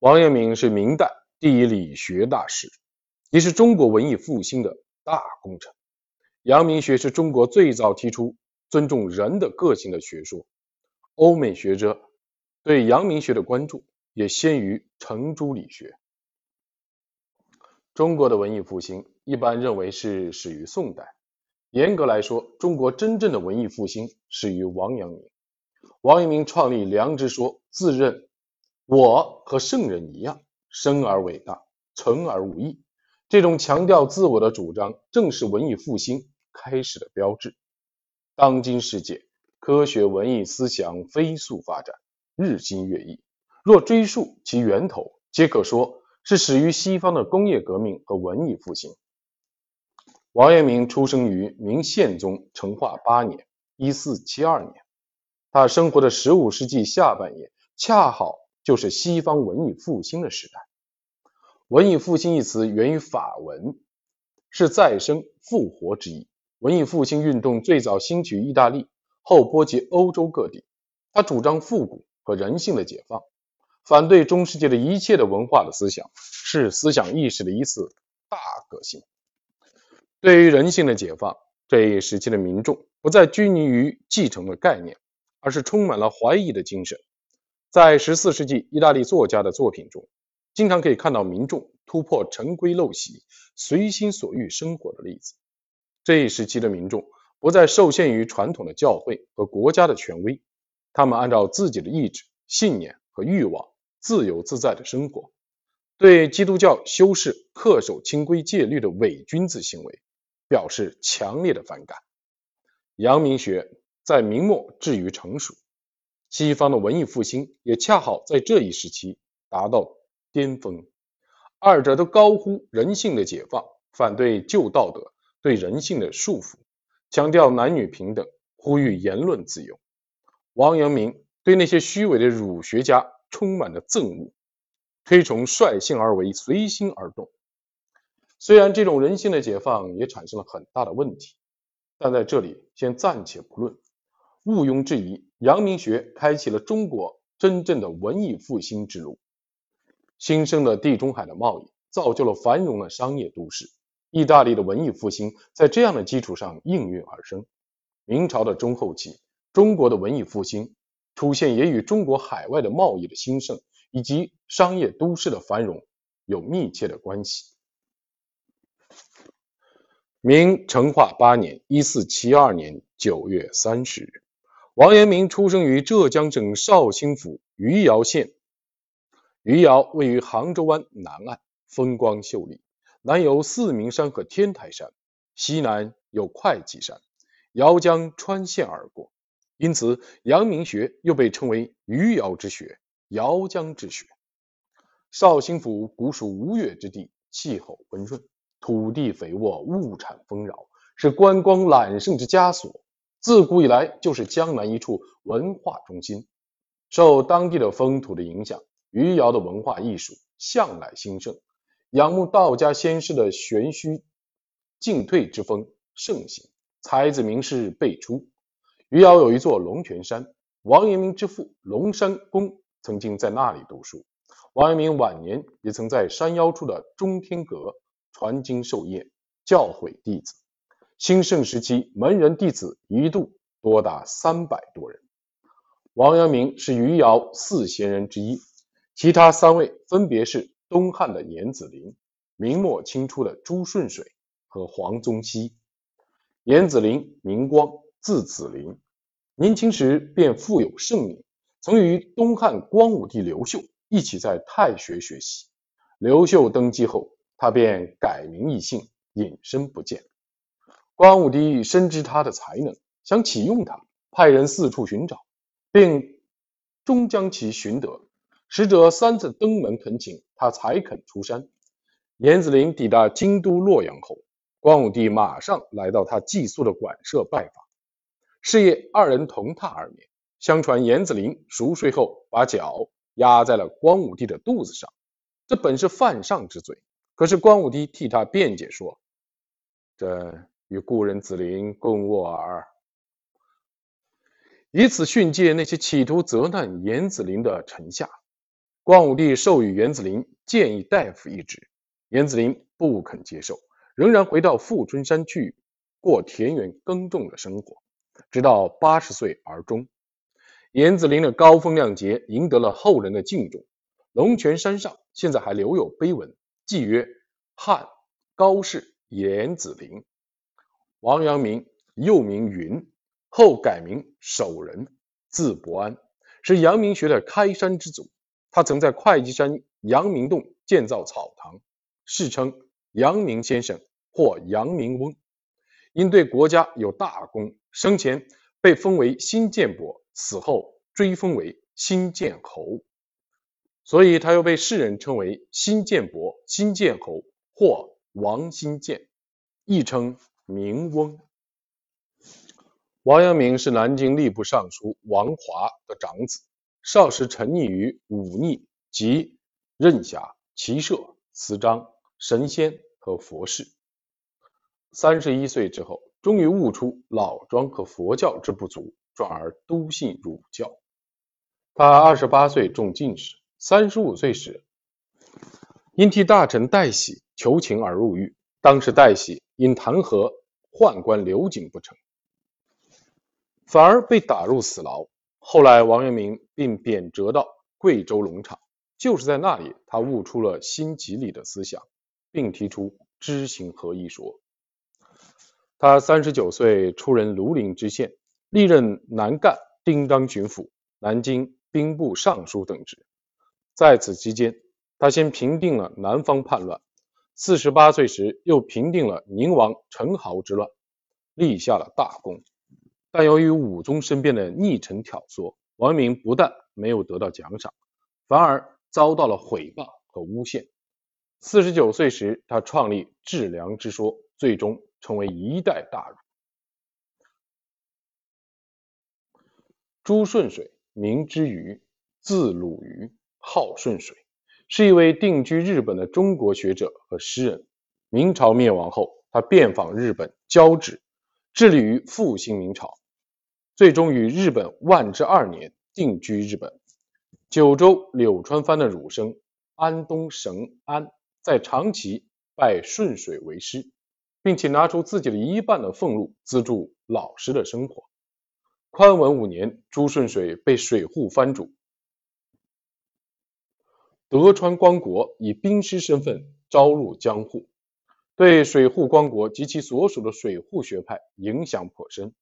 王阳明是明代第一理学大师，也是中国文艺复兴的大功臣。阳明学是中国最早提出尊重人的个性的学说，欧美学者对阳明学的关注也先于程朱理学。中国的文艺复兴一般认为是始于宋代，严格来说，中国真正的文艺复兴始于王阳明。王阳明创立良知说，自认我和圣人一样，生而伟大，存而无益。这种强调自我的主张，正是文艺复兴开始的标志。当今世界，科学文艺思想飞速发展，日新月异。若追溯其源头，皆可说是始于西方的工业革命和文艺复兴。王阳明出生于明宪宗成化八年（一四七二年）。他生活的十五世纪下半叶，恰好就是西方文艺复兴的时代。文艺复兴一词源于法文，是再生、复活之意。文艺复兴运动最早兴起于意大利，后波及欧洲各地。他主张复古和人性的解放，反对中世纪的一切的文化的思想，是思想意识的一次大革新。对于人性的解放，这一时期的民众不再拘泥于继承的概念。而是充满了怀疑的精神。在十四世纪意大利作家的作品中，经常可以看到民众突破陈规陋习、随心所欲生活的例子。这一时期的民众不再受限于传统的教会和国家的权威，他们按照自己的意志、信念和欲望，自由自在的生活。对基督教修士恪守清规戒律的伪君子行为，表示强烈的反感。阳明学。在明末至于成熟，西方的文艺复兴也恰好在这一时期达到巅峰。二者都高呼人性的解放，反对旧道德对人性的束缚，强调男女平等，呼吁言论自由。王阳明对那些虚伪的儒学家充满了憎恶，推崇率性而为，随心而动。虽然这种人性的解放也产生了很大的问题，但在这里先暂且不论。毋庸置疑，阳明学开启了中国真正的文艺复兴之路。新生的地中海的贸易造就了繁荣的商业都市。意大利的文艺复兴在这样的基础上应运而生。明朝的中后期，中国的文艺复兴出现也与中国海外的贸易的兴盛以及商业都市的繁荣有密切的关系。明成化八年（一四七二年）九月三十日。王阳明出生于浙江省绍兴府余姚县。余姚位于杭州湾南岸，风光秀丽，南有四明山和天台山，西南有会稽山，姚江穿县而过，因此阳明学又被称为余姚之学、姚江之学。绍兴府古属吴越之地，气候温润，土地肥沃，物产丰饶，是观光揽胜之佳所。自古以来就是江南一处文化中心，受当地的风土的影响，余姚的文化艺术向来兴盛，仰慕道家先师的玄虚进退之风盛行，才子名士辈出。余姚有一座龙泉山，王阳明之父龙山公曾经在那里读书，王阳明晚年也曾在山腰处的中天阁传经授业，教诲弟子。兴盛时期，门人弟子一度多达三百多人。王阳明是余姚四贤人之一，其他三位分别是东汉的严子陵、明末清初的朱舜水和黄宗羲。严子陵名光，字子陵，年轻时便富有盛名，曾与东汉光武帝刘秀一起在太学学习。刘秀登基后，他便改名易姓，隐身不见。光武帝深知他的才能，想启用他，派人四处寻找，并终将其寻得。使者三次登门恳请，他才肯出山。严子陵抵达京都洛阳后，光武帝马上来到他寄宿的馆舍拜访。是夜，二人同榻而眠。相传严子陵熟睡后，把脚压在了光武帝的肚子上，这本是犯上之罪。可是光武帝替他辩解说：“这……”与故人子陵共卧耳，以此训诫那些企图责难严子陵的臣下。光武帝授予严子陵谏议大夫一职，严子陵不肯接受，仍然回到富春山去过田园耕种的生活，直到八十岁而终。严子陵的高风亮节赢得了后人的敬重。龙泉山上现在还留有碑文，记曰：“汉高士严子陵。”王阳明又名云，后改名守仁，字伯安，是阳明学的开山之祖。他曾在会稽山阳明洞建造草堂，世称阳明先生或阳明翁。因对国家有大功，生前被封为新建伯，死后追封为新建侯，所以他又被世人称为新建伯、新建侯或王新建，亦称明翁。王阳明是南京吏部尚书王华的长子。少时沉溺于忤逆及任侠、骑射、词章、神仙和佛事。三十一岁之后，终于悟出老庄和佛教之不足，转而笃信儒教。他二十八岁中进士，三十五岁时因替大臣戴喜求情而入狱。当时戴喜因弹劾宦官刘瑾不成，反而被打入死牢。后来，王阳明并贬谪到贵州龙场，就是在那里，他悟出了新吉理的思想，并提出知行合一说。他三十九岁出任庐陵知县，历任南赣丁当巡抚、南京兵部尚书等职。在此期间，他先平定了南方叛乱，四十八岁时又平定了宁王陈豪之乱，立下了大功。但由于武宗身边的逆臣挑唆，王明不但没有得到奖赏，反而遭到了毁谤和诬陷。四十九岁时，他创立治良之说，最终成为一代大儒。朱舜水，名之瑜，字鲁瑜，号舜水，是一位定居日本的中国学者和诗人。明朝灭亡后，他遍访日本，交趾，致力于复兴明朝。最终于日本万治二年定居日本。九州柳川藩的儒生安东绳安在长崎拜顺水为师，并且拿出自己的一半的俸禄资助老师的生活。宽文五年，朱顺水被水户藩主德川光国以兵师身份招入江户，对水户光国及其所属的水户学派影响颇深。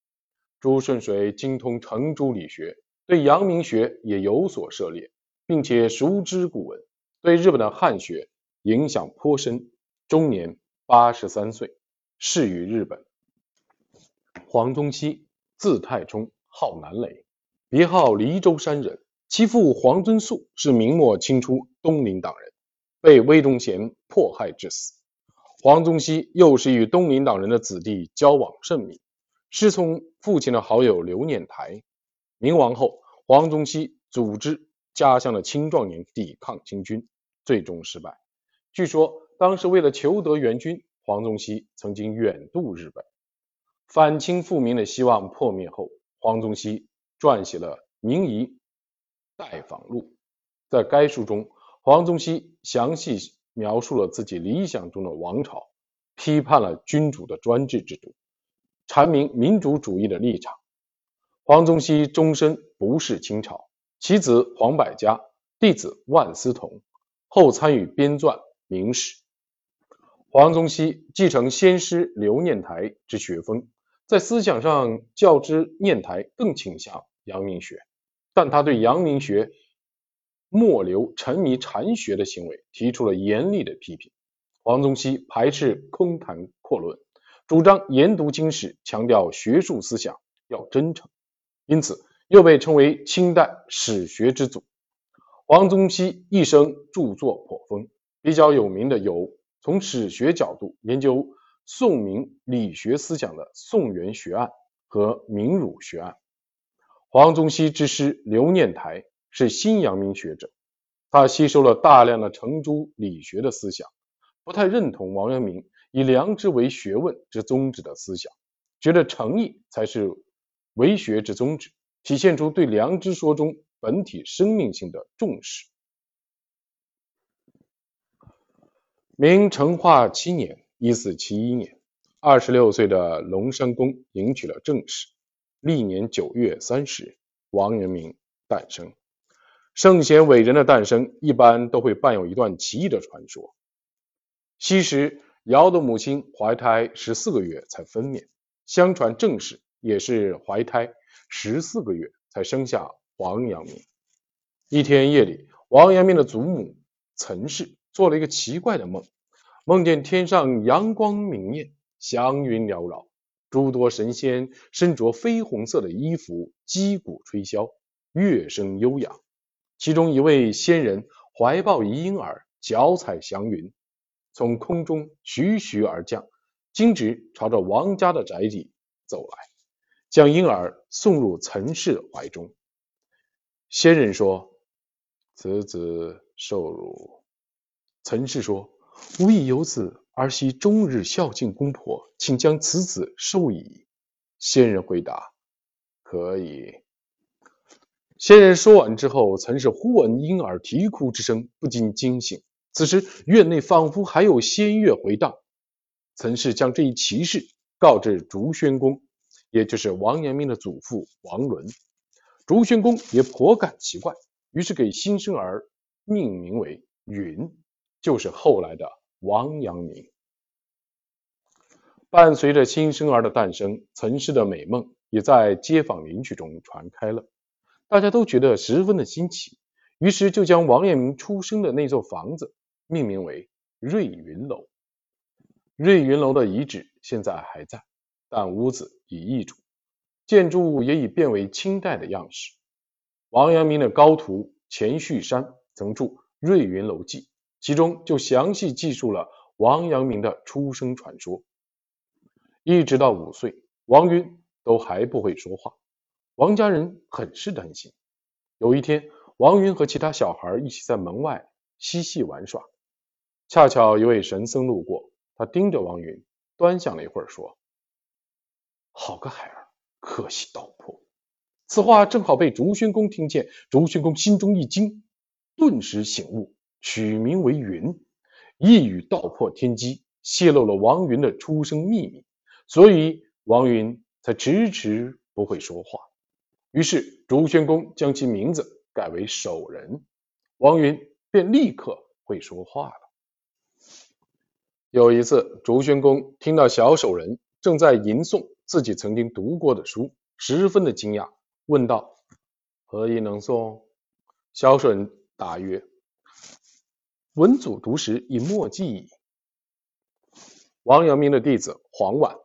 朱舜水精通程朱理学，对阳明学也有所涉猎，并且熟知古文，对日本的汉学影响颇深。终年八十三岁，逝于日本。黄宗羲，字太冲，号南雷，别号黎州山人。其父黄遵素是明末清初东林党人，被魏忠贤迫害致死。黄宗羲又是与东林党人的子弟交往甚密。师从父亲的好友刘念台。明亡后，黄宗羲组织家乡的青壮年抵抗清军，最终失败。据说当时为了求得援军，黄宗羲曾经远渡日本。反清复明的希望破灭后，黄宗羲撰写了《明夷拜访录》。在该书中，黄宗羲详细描述了自己理想中的王朝，批判了君主的专制制度。阐明民主主义的立场。黄宗羲终身不仕清朝，其子黄百家，弟子万思同，后参与编撰《明史》。黄宗羲继承先师刘念台之学风，在思想上较之念台更倾向阳明学，但他对阳明学末流沉迷禅学的行为提出了严厉的批评。黄宗羲排斥空谈阔论。主张研读经史，强调学术思想要真诚，因此又被称为清代史学之祖。黄宗羲一生著作颇丰，比较有名的有从史学角度研究宋明理学思想的《宋元学案》和《明儒学案》。黄宗羲之师刘念台是新阳明学者，他吸收了大量的程朱理学的思想，不太认同王阳明。以良知为学问之宗旨的思想，觉得诚意才是为学之宗旨，体现出对良知说中本体生命性的重视。明成化七年（一四七一年），二十六岁的龙山公迎娶了正室。历年九月三十，王阳明诞生。圣贤伟人的诞生，一般都会伴有一段奇异的传说。昔时，尧的母亲怀胎十四个月才分娩，相传正室也是怀胎十四个月才生下王阳明。一天夜里，王阳明的祖母岑氏做了一个奇怪的梦，梦见天上阳光明艳，祥云缭绕，诸多神仙身着绯红色的衣服，击鼓吹箫，乐声悠扬。其中一位仙人怀抱一婴儿，脚踩祥云。从空中徐徐而降，径直朝着王家的宅邸走来，将婴儿送入岑氏怀中。仙人说：“此子受辱。”岑氏说：“吾亦有子，儿媳终日孝敬公婆，请将此子授矣。”仙人回答：“可以。”仙人说完之后，曾氏忽闻婴儿啼哭之声，不禁惊醒。此时院内仿佛还有仙乐回荡，曾氏将这一奇事告知竹宣公，也就是王阳明的祖父王伦。竹宣公也颇感奇怪，于是给新生儿命名为云，就是后来的王阳明。伴随着新生儿的诞生，岑氏的美梦也在街坊邻居中传开了，大家都觉得十分的新奇，于是就将王阳明出生的那座房子。命名为瑞云楼。瑞云楼的遗址现在还在，但屋子已易主，建筑物也已变为清代的样式。王阳明的高徒钱旭山曾著《瑞云楼记》，其中就详细记述了王阳明的出生传说。一直到五岁，王云都还不会说话，王家人很是担心。有一天，王云和其他小孩一起在门外嬉戏玩耍。恰巧一位神僧路过，他盯着王云，端详了一会儿，说：“好个孩儿，可惜道破。”此话正好被竹宣公听见，竹宣公心中一惊，顿时醒悟，取名为云，一语道破天机，泄露了王云的出生秘密，所以王云才迟迟不会说话。于是竹宣公将其名字改为守人，王云便立刻会说话了。有一次，竹宣公听到小守人正在吟诵自己曾经读过的书，十分的惊讶，问道：“何以能诵？”小守人答曰：“文祖读时以墨记矣。”王阳明的弟子黄绾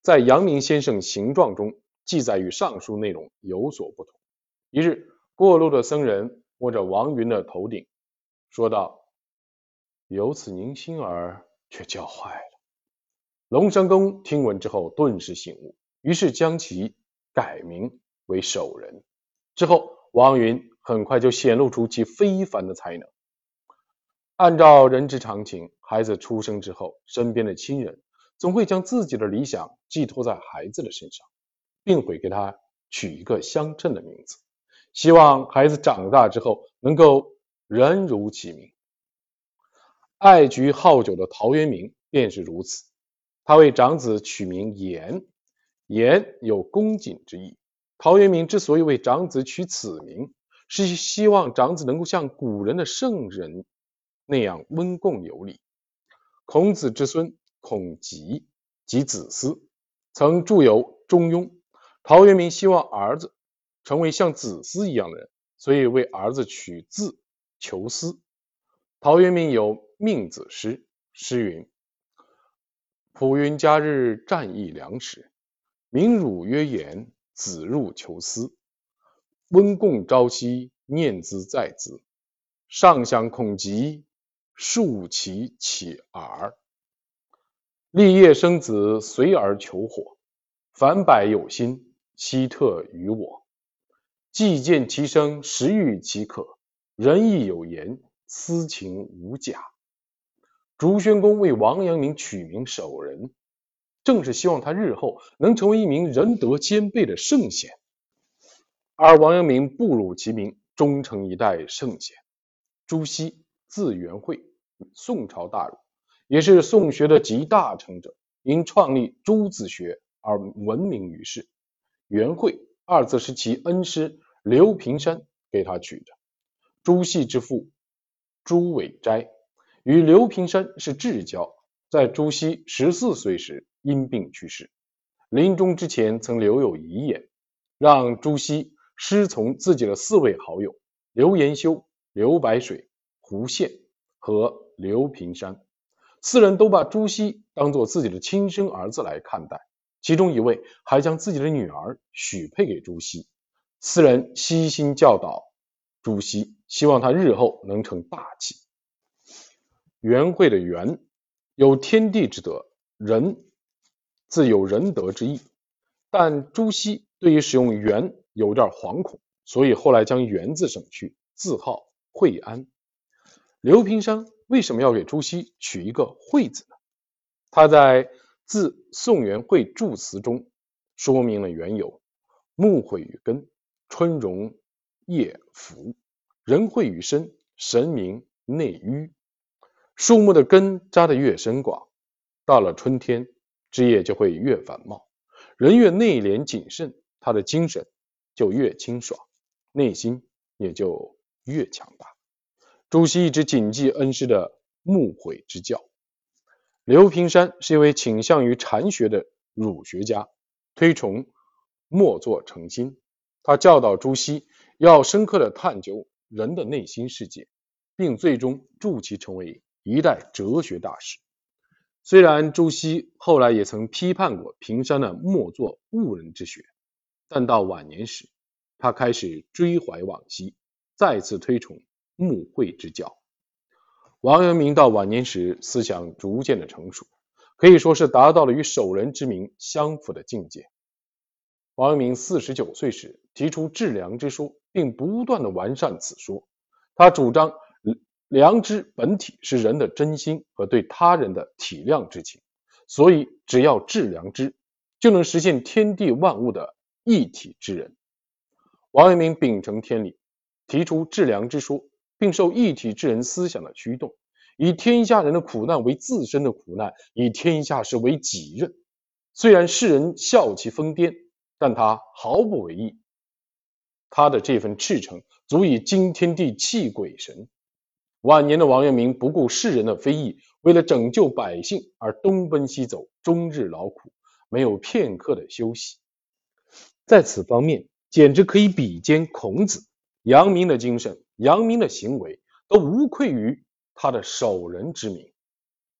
在阳明先生形状中记载与上述内容有所不同。一日，过路的僧人摸着王云的头顶，说道：“由此宁心儿。”却教坏了。龙山公听闻之后，顿时醒悟，于是将其改名为守人。之后，王云很快就显露出其非凡的才能。按照人之常情，孩子出生之后，身边的亲人总会将自己的理想寄托在孩子的身上，并会给他取一个相称的名字，希望孩子长大之后能够人如其名。爱菊好酒的陶渊明便是如此，他为长子取名颜，颜有恭谨之意。陶渊明之所以为长子取此名，是希望长子能够像古人的圣人那样温共有礼。孔子之孙孔吉及子思曾著有《中庸》，陶渊明希望儿子成为像子思一样的人，所以为儿子取字求思。陶渊明有。命子诗，诗云：“普云佳日战役粮食，名汝曰言，子入求思。温贡朝夕，念兹在兹。上相恐极，竖其起耳。立业生子，随而求火。凡百有心，希特于我。既见其生，实欲其可。仁义有言，私情无假。”竹宣公为王阳明取名守仁，正是希望他日后能成为一名仁德兼备的圣贤。而王阳明不辱其名，终成一代圣贤。朱熹字元惠，宋朝大儒，也是宋学的集大成者，因创立朱子学而闻名于世。元惠二字是其恩师刘平山给他取的。朱熹之父朱伟斋与刘平山是至交，在朱熹十四岁时因病去世，临终之前曾留有遗言，让朱熹师从自己的四位好友刘延修、刘白水、胡宪和刘平山。四人都把朱熹当做自己的亲生儿子来看待，其中一位还将自己的女儿许配给朱熹。四人悉心教导朱熹，希望他日后能成大器。元会的元有天地之德，仁自有仁德之意，但朱熹对于使用元有点惶恐，所以后来将元字省去，字号惠安。刘平山。为什么要给朱熹取一个“惠”字呢？他在《自宋元会祝词》中说明了缘由：木会于根，春荣叶福；人惠于身，神明内郁。树木的根扎得越深广，到了春天，枝叶就会越繁茂。人越内敛谨慎，他的精神就越清爽，内心也就越强大。朱熹一直谨记恩师的木悔之教。刘平山是一位倾向于禅学的儒学家，推崇默坐成心。他教导朱熹要深刻的探究人的内心世界，并最终助其成为一代哲学大师。虽然朱熹后来也曾批判过平山的默坐悟人之学，但到晚年时，他开始追怀往昔，再次推崇。穆会之教，王阳明到晚年时思想逐渐的成熟，可以说是达到了与守人之名相符的境界。王阳明四十九岁时提出致良知说，并不断的完善此说。他主张良知本体是人的真心和对他人的体谅之情，所以只要致良知，就能实现天地万物的一体之人。王阳明秉承天理，提出致良知说。并受一体之人思想的驱动，以天下人的苦难为自身的苦难，以天下事为己任。虽然世人笑其疯癫，但他毫不为意。他的这份赤诚足以惊天地、泣鬼神。晚年的王阳明不顾世人的非议，为了拯救百姓而东奔西走，终日劳苦，没有片刻的休息。在此方面，简直可以比肩孔子。阳明的精神。杨明的行为都无愧于他的守人之名。